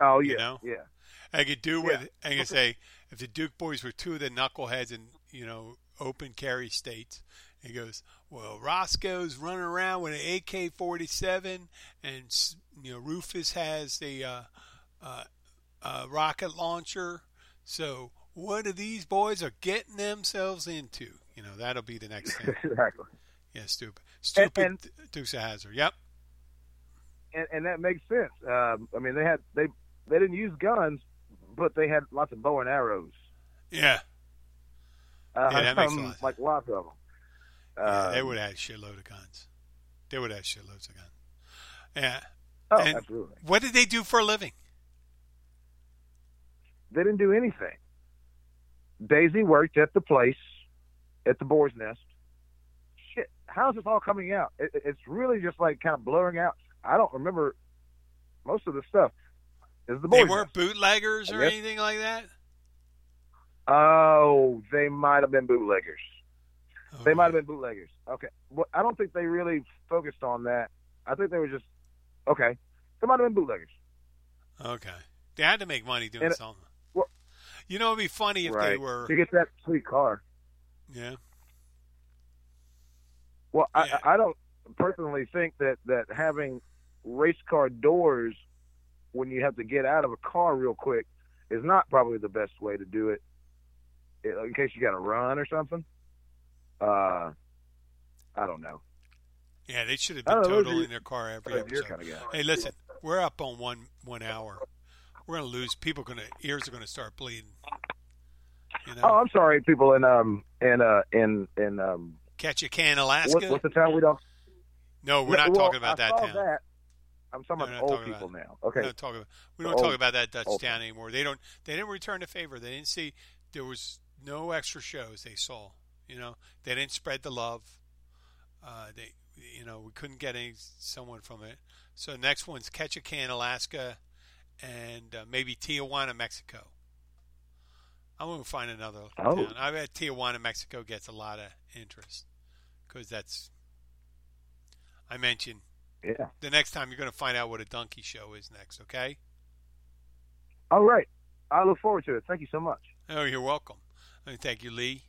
oh yeah, you know? yeah, I could do with Yeah. I could say if the Duke boys were two of the knuckleheads in you know open carry states. He goes, well, Roscoe's running around with an AK-47, and you know Rufus has a uh, uh, uh, rocket launcher. So what are these boys are getting themselves into? You know that'll be the next thing. [LAUGHS] exactly. Yeah, stupid, stupid and- of Hazzard. Yep. And and that makes sense. Um, I mean, they had they they didn't use guns, but they had lots of bow and arrows. Yeah. Uh, Yeah, that makes um, lot. like lots of them. Yeah, they Um, would have had shitload of guns. They would have shitloads of guns. Yeah. Oh, and absolutely. What did they do for a living? They didn't do anything. Daisy worked at the place, at the boar's nest. How's this all coming out? It, it- it's really just like kind of blurring out. I don't remember most of the stuff. Is the They weren't bootleggers or anything like that? Oh, they might have been bootleggers. They might have been bootleggers. Okay, well, I don't think they really focused on that. I think they were just okay. They might have been bootleggers. Okay. They had to make money doing And something. well- you know, it'd be funny if they were. to get that sweet car. Yeah. Well, Yeah. I, I don't personally think that that having race car doors when you have to get out of a car real quick is not probably the best way to do it. In case you got to run or something. Uh, I don't know. Yeah, they should have been don't know, those are- totaling their car every episode. kind of. Hey, listen, we're up on one one hour. We're gonna lose. People gonna ears are gonna start bleeding. You know, Oh, I'm sorry, people in um in uh in in um Ketchikan, Alaska. what, what's the town we don't. no, we're not well, talking about I that town. That. I'm talking No, about old talking people about now. Okay. talk about we don't talk about that Dutch town anymore. They don't they didn't return the favor. They didn't see there was no extra shows they saw. You know, they didn't spread the love. Uh, they you know, we couldn't get any someone from it. So next one's Ketchikan, Alaska, and uh, maybe Tijuana, Mexico. I'm going to find another Oh. town. I bet Tijuana, Mexico gets a lot of interest because that's. I mentioned Yeah. the next time you're going to find out what a donkey show is next. Okay. All right. I look forward to it. Thank you so much. Oh, you're welcome. Thank you, Lee.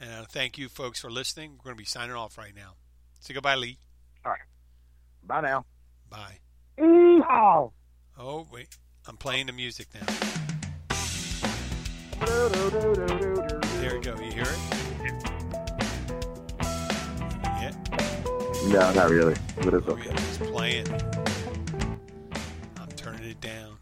And uh, thank you, folks, for listening. We're going to be signing off right now. Say goodbye, Lee. All right. Bye now. Bye. Yeehaw! Oh, wait. I'm playing the music now. There you go. You hear it? No, not really, but it's okay. It's playing. I'm turning it down.